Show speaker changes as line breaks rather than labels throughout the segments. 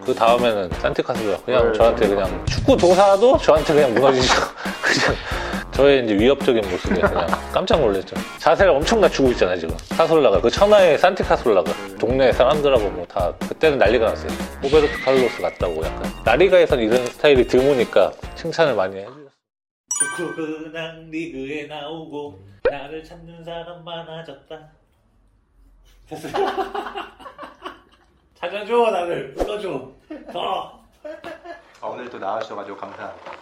그 다음에는 산티카스가 그냥
네.
저한테 그냥 축구 도사도 저한테 그냥 무너지죠. 그냥 저의 이제 위협적인 모습에 그냥 깜짝 놀랐죠. 자세를 엄청 낮추고 있잖아요 지금. 카솔라가 그 천하의 산티카솔라가 동네 사람들하고 뭐 다 그때는 난리가 났어요. 호베르토 칼로스 같다고 약간 라리가에서는 이런 스타일이 드무니까 칭찬을 많이 해주셨어요. 축구 근황 리그에 나오고 나를 찾는 사람 많아졌다. 찾아줘 나를 불러줘 더.
아, 오늘 또 나와주셔가지고 감사합니다.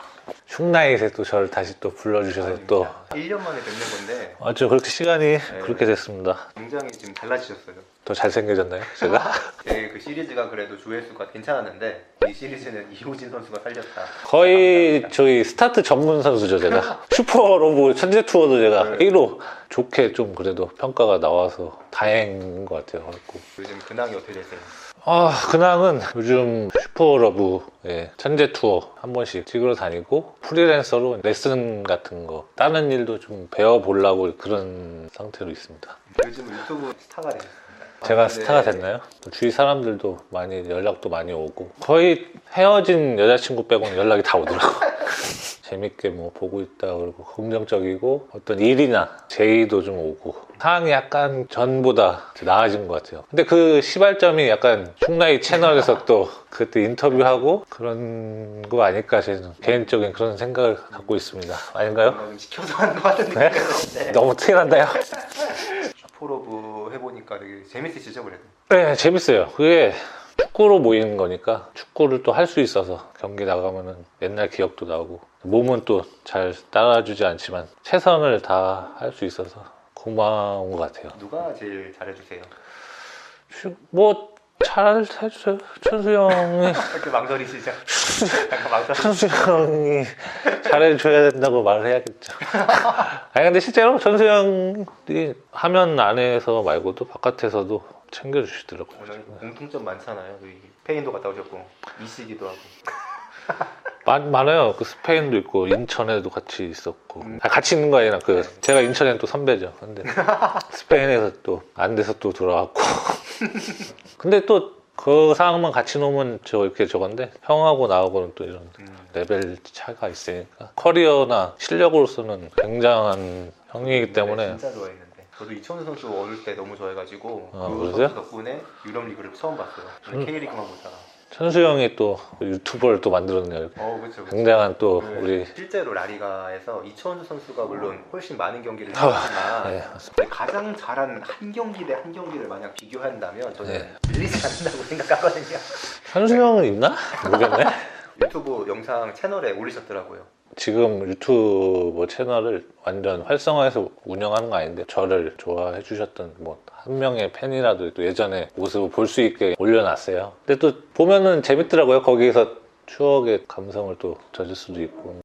흉나잇에 또 저를 다시 또 불러주셔서 또
1년 만에 뵙는 건데
아주 그렇게 시간이 그렇게 됐습니다.
굉장히 지금 달라지셨어요.
더 잘생겨졌나요? 제가?
네, 그 시리즈가 그래도 조회수가 괜찮았는데 이 시리즈는 이호진 선수가 살렸다.
거의 저희 스타트 전문 선수죠 제가. 슈퍼로브 천재 투어도 제가
네.
1호 좋게 좀 그래도 평가가 나와서 다행인 것 같아요. 그래갖고.
요즘 근황이 어떻게 되세요?
아 근황은 요즘 슈퍼러브의 천재 투어 한 번씩 찍으러 다니고 프리랜서로 레슨 같은 거 다른 일도 좀 배워보려고 그런 상태로 있습니다.
요즘 유튜브 스타가 되셨습니다.
제가
아,
스타가
네.
됐나요? 주위 사람들도 많이 연락도 많이 오고 거의 헤어진 여자친구 빼고는 연락이 다 오더라고 재밌게 뭐 보고 있다 그러고 긍정적이고 어떤 일이나 제의도 좀 오고 상황이 약간 전보다 나아진 것 같아요 근데 그 시발점이 약간 흉나이 채널에서 또 그때 인터뷰하고 그런 거 아닐까 저는 개인적인 그런 생각을 갖고 있습니다 아닌가요?
시켜서 하는 것 같은
네?
드는데
너무 티난다요?
포로브 해보니까 되게 재밌으시죠 그래도?
네, 재밌어요. 그게 축구로 모이는 거니까 축구를 또 할 수 있어서 경기 나가면은 옛날 기억도 나고 몸은 또 잘 따라주지 않지만 최선을 다 할 수 있어서 고마운 것 같아요.
누가 제일 잘해주세요?
슈- 뭐, 잘 해주세요. 천수 형이,
이렇게 망설이시죠? 약간 망설이
천수 형이 잘해줘야 된다고 말을 해야겠죠. 아니, 근데 실제로 천수 형이 화면 안에서 말고도 바깥에서도 챙겨주시더라고요.
오늘 공통점 많잖아요. 여기 스페인도 갔다 오셨고 이시기도 하고
많, 많아요. 그 스페인도 있고 인천에도 같이 있었고 아, 같이 있는 거 아니라 그 제가 인천에 또 선배죠. 근데 스페인에서 또 안 돼서 또 돌아왔고 근데 또 그 상황만 같이 놓으면 저 이렇게 저건데 형하고 나하고는 또 이런
음.
레벨 차가 있으니까 커리어나 실력으로서는 굉장한 형이기 때문에
진짜 좋아했는데 저도 이천우 선수 어릴 때 너무 좋아해가지고
아,
그? 선수 덕분에 유럽 리그를 처음 봤어요.
음.
K리그만 보다가.
천수 형이 또 유튜버를 또 만들었네요.
어 그렇죠.
굉장한 또
네,
우리
실제로 라리가에서 이천우 선수가 물론 훨씬 많은 경기를
아,
했지만
네.
가장 잘한 한 경기 대 한 경기를 만약 비교한다면 저는
네.
밀리지 않는다고 생각하거든요.
천수 형은 있나? 모르겠네.
유튜브 영상 채널에 올리셨더라고요.
지금 유튜브 채널을 완전 활성화해서 운영하는 거 아닌데 저를 좋아해 주셨던 뭐 한 명의 팬이라도 또 예전에 모습을 볼 수 있게 올려놨어요. 근데 또 보면은 재밌더라고요. 거기에서 추억의 감성을 또 젖을 수도 있고.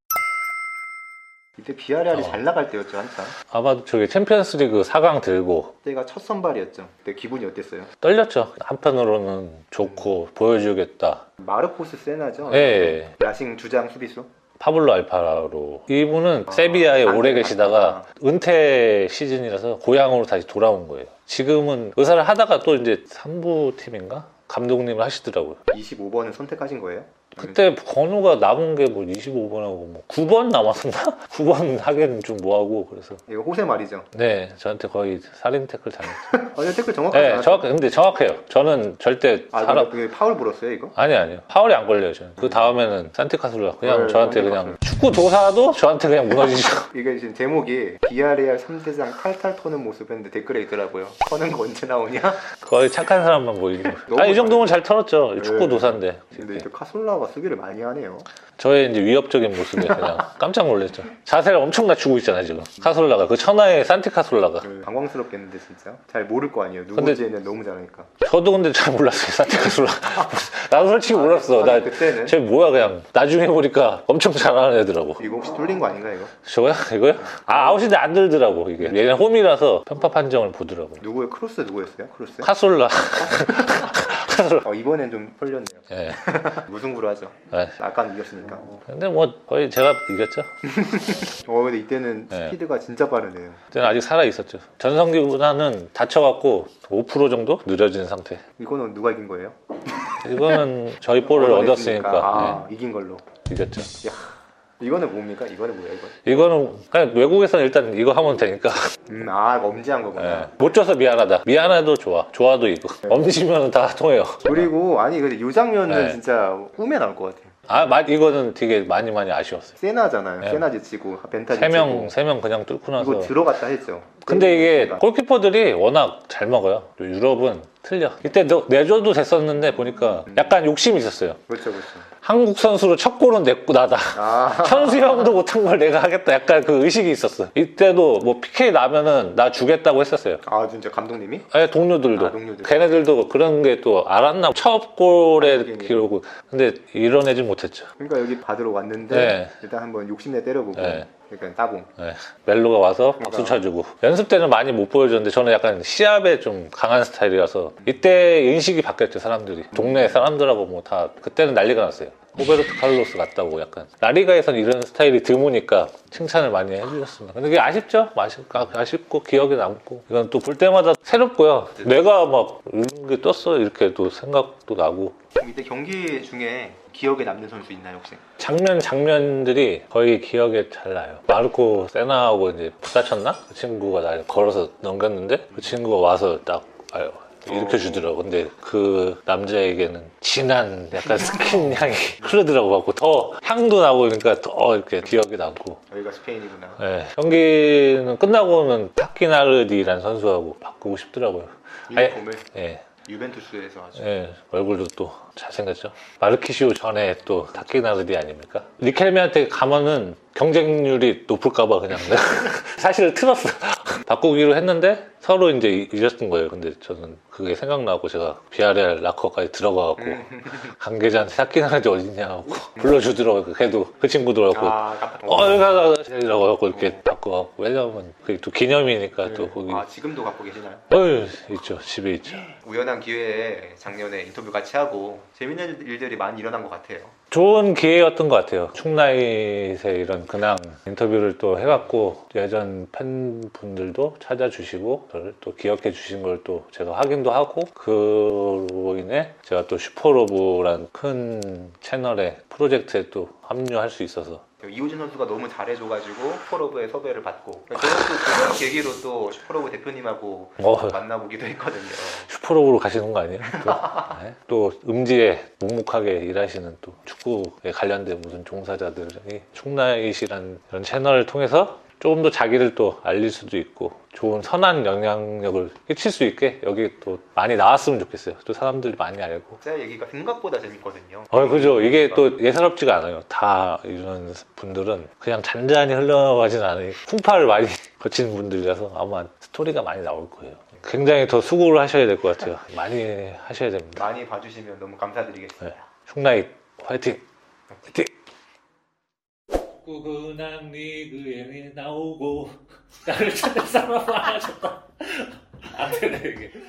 이때 비아레알이
어.
잘 나갈 때였죠 한참.
아마도 저기 챔피언스 리그 4강 들고
그때가 첫 선발이었죠. 그때 기분이 어땠어요?
떨렸죠. 한편으로는 좋고 보여주겠다.
마르코스 세나죠.
예.
라싱 주장 수비수.
파블로 알파로 이분은
아,
세비야에
안
오래
돼,
계시다가 은퇴 시즌이라서 고향으로 다시 돌아온 거예요. 지금은 의사를 하다가 또 이제 3부 팀인가 감독님을 하시더라고요.
25번을 선택하신 거예요?
그때 번호가 남은 게 뭐 25번하고 뭐 9번 남았었나? 9번 하기에는 좀 뭐하고 그래서
이거 호세 말이죠.
네 저한테 거의 살인 태클 당했죠.
아, 댓글 정확하지
네
않았죠?
정확 근데 정확해요. 저는 절대
아,
사람
그게 파울 불었어요 이거?
아니 아니요 파울이 안 걸려요 저는. 그 다음에는 산티카솔라 그냥
네,
저한테 그냥. 축구 도사도 저한테 그냥 무너지죠.
이게 지금 제목이 비아레알 3대장 탈탈 터는 모습 했는데 댓글에 있더라고요. 터는 거 언제 나오냐?
거의 착한 사람만 보이는 거예요.
너무
아, 이 정도면 잘 털었죠. 축구
네.
도사인데.
근데 또 카솔라가 수비를 많이 하네요.
저의 이제 위협적인 모습에 그냥 깜짝 놀랐죠. 자세를 엄청 낮추고 있잖아요, 지금. 카솔라가. 그 천하의 산티 카솔라가.
그 당황스럽겠는데 진짜 잘 모를 거 아니에요. 누구지는 너무 잘하니까.
저도 근데 잘 몰랐어요, 산티 카솔라. 나도 솔직히 몰랐어.
아니,
나,
그때는
쟤 뭐야, 그냥. 나중에 보니까 엄청 잘하는 애더라고.
이거 혹시 뚫린 거 아닌가 이거?
저거야? 이거야? 아, 아웃인데 안 들더라고, 이게. 얘는 홈이라서 편파 판정을 보더라고.
누구의 크로스 누구였어요? 크로스?
카솔라.
어, 이번엔 좀 풀렸네요.
예.
무승부로 하죠.
네.
아까는 이겼으니까.
근데 뭐, 거의 제가 이겼죠.
어 근데 이때는
네.
스피드가 진짜 빠르네요.
그때는 아직 살아 있었죠. 전성기보다는 다쳐갖고 5% 정도 느려진 상태.
이거는 누가 이긴 거예요?
이거는 저희 볼을 얻었으니까
아, 이긴 걸로.
네, 이겼죠.
이거는 뭡니까? 이거는 뭐야 이거?
이거는 그냥 외국에서는 일단 이거 하면 되니까
음, 아 엄지한 거구나.
예. 못 줘서 미안하다. 미안해도 좋아. 좋아도 이거. 엄지면 다 통해요.
그리고 아니 근데 이 장면은
네.
진짜 꿈에 나올 것 같아요.
아, 마- 이거는 되게 많이 많이 아쉬웠어요.
세나잖아요.
네.
세나 지치고 벤타지
세 명,
지치고.
세명 그냥 뚫고 나서.
이거 들어갔다 했죠.
근데 이게. 골키퍼들이 워낙 잘 먹어요. 또 유럽은 틀려. 이때 너- 내줘도 됐었는데 보니까 약간 욕심이 있었어요.
그렇죠, 그렇죠.
한국 선수로 첫 골은 냈고 나다.
아,
현수 형도 못한 걸 내가 하겠다. 약간 그 의식이 있었어. 이때도 뭐 PK 나면은 나 주겠다고 했었어요.
아 진짜 감독님이?
예, 동료들도.
아, 동료들.
걔네들도 그런 게 또 알았나? 첫 골의
하긴.
기록을. 근데 이뤄내지 못했죠.
그러니까 여기 받으러 왔는데
네.
일단 한번 욕심내 때려보고
네.
약간 따봉.
예, 멜로가 와서 박수
그러니까.
쳐주고. 연습 때는 많이 못 보여줬는데 저는 약간 시합에 좀 강한 스타일이라서 이때 인식이 바뀌었죠 사람들이. 동네 사람들하고 뭐 다 그때는 난리가 났어요. 호베르토 칼로스 같다고 약간. 라리가에선 이런 스타일이 드무니까 칭찬을 많이 해주셨습니다. 근데 그게 아쉽죠? 아쉽, 아쉽고 기억에 남고. 이건 또 볼 때마다 새롭고요. 내가 막 이런 게 떴어. 이렇게 또 생각도 나고.
이때 경기 중에 기억에 남는 선수 있나요 혹시?
장면 장면들이 거의 기억에 잘 나요. 마르코 세나하고 이제 부딪혔나? 그 친구가 날 걸어서 넘겼는데 그 친구가 와서 딱 아유 이렇게
어.
주더라고. 근데 그 남자에게는 진한 약간 스킨 향이 흐르더라고 갖고 더 향도 나고 그러니까 더 이렇게 기억이 남고.
여기가 스페인이구나.
예, 경기는 끝나고는 타키나르디라는 선수하고 바꾸고 싶더라고요. 아예-
유니폼을
예.
유벤투스에서 아주
예, 얼굴도 또 잘생겼죠. 마르키시오 전에 또 타키나르디 아닙니까? 리켈미한테 가면은 경쟁률이 높을까봐 그냥 내가 사실 틀었어. 바꾸기로 했는데 서로 이제 이- 이랬던 거예요. 근데 저는 그게 생각나고 제가 비아레알 라커까지 들어가갖고 관계자한테 타키나르디 어딨냐고 불러주더라고요. 걔도 그 친구더라고.
아 깜빡.
어, 여기 가서 이라고 하고 이렇게 바꿔갖고 왜냐면 그게 또 기념이니까 또 거기
아 지금도 갖고 계시나요?
어휴 있죠 집에 있죠
우연한 기회에 작년에 인터뷰 같이 하고 재밌는 일들이 많이 일어난 것 같아요.
좋은 기회였던 것 같아요. 충나잇의 이런 근황 인터뷰를 또 해갖고 예전 팬분들도 찾아주시고 저를 또 기억해 주신 걸 또 제가 확인도 하고 그로 인해 제가 또 슛포러브란 큰 채널의 프로젝트에 또 합류할 수 있어서
이호진 선수가 너무 잘해줘가지고 슛포러브의 섭외를 받고 그런 계기로 또 슛포러브 대표님하고
어,
만나보기도 했거든요.
슛포러브로 가시는 거 아니에요? 또, 네. 또 음지에 묵묵하게 일하시는 또 축구에 관련된 무슨 종사자들이 축나잇이라는 이런 채널을 통해서 조금 더 자기를 또 알릴 수도 있고 좋은 선한 영향력을 끼칠 수 있게 여기 또 많이 나왔으면 좋겠어요. 또 사람들이 많이 알고.
제 얘기가 생각보다 재밌거든요.
어, 그죠. 이게 또 예사롭지가 않아요. 다 이런 분들은 그냥 잔잔히 흘러가진 않아요. 풍파를 많이 거친 분들이라서 아마 스토리가 많이 나올 거예요. 굉장히 더 수고를 하셔야 될 것 같아요. 많이 하셔야 됩니다.
많이 봐주시면 너무 감사드리겠습니다.
네. 충나잇 화이팅! 화이팅! 구근황 리그에 나오고 나를 찾는 사람 많아졌다. 안 되네 이게.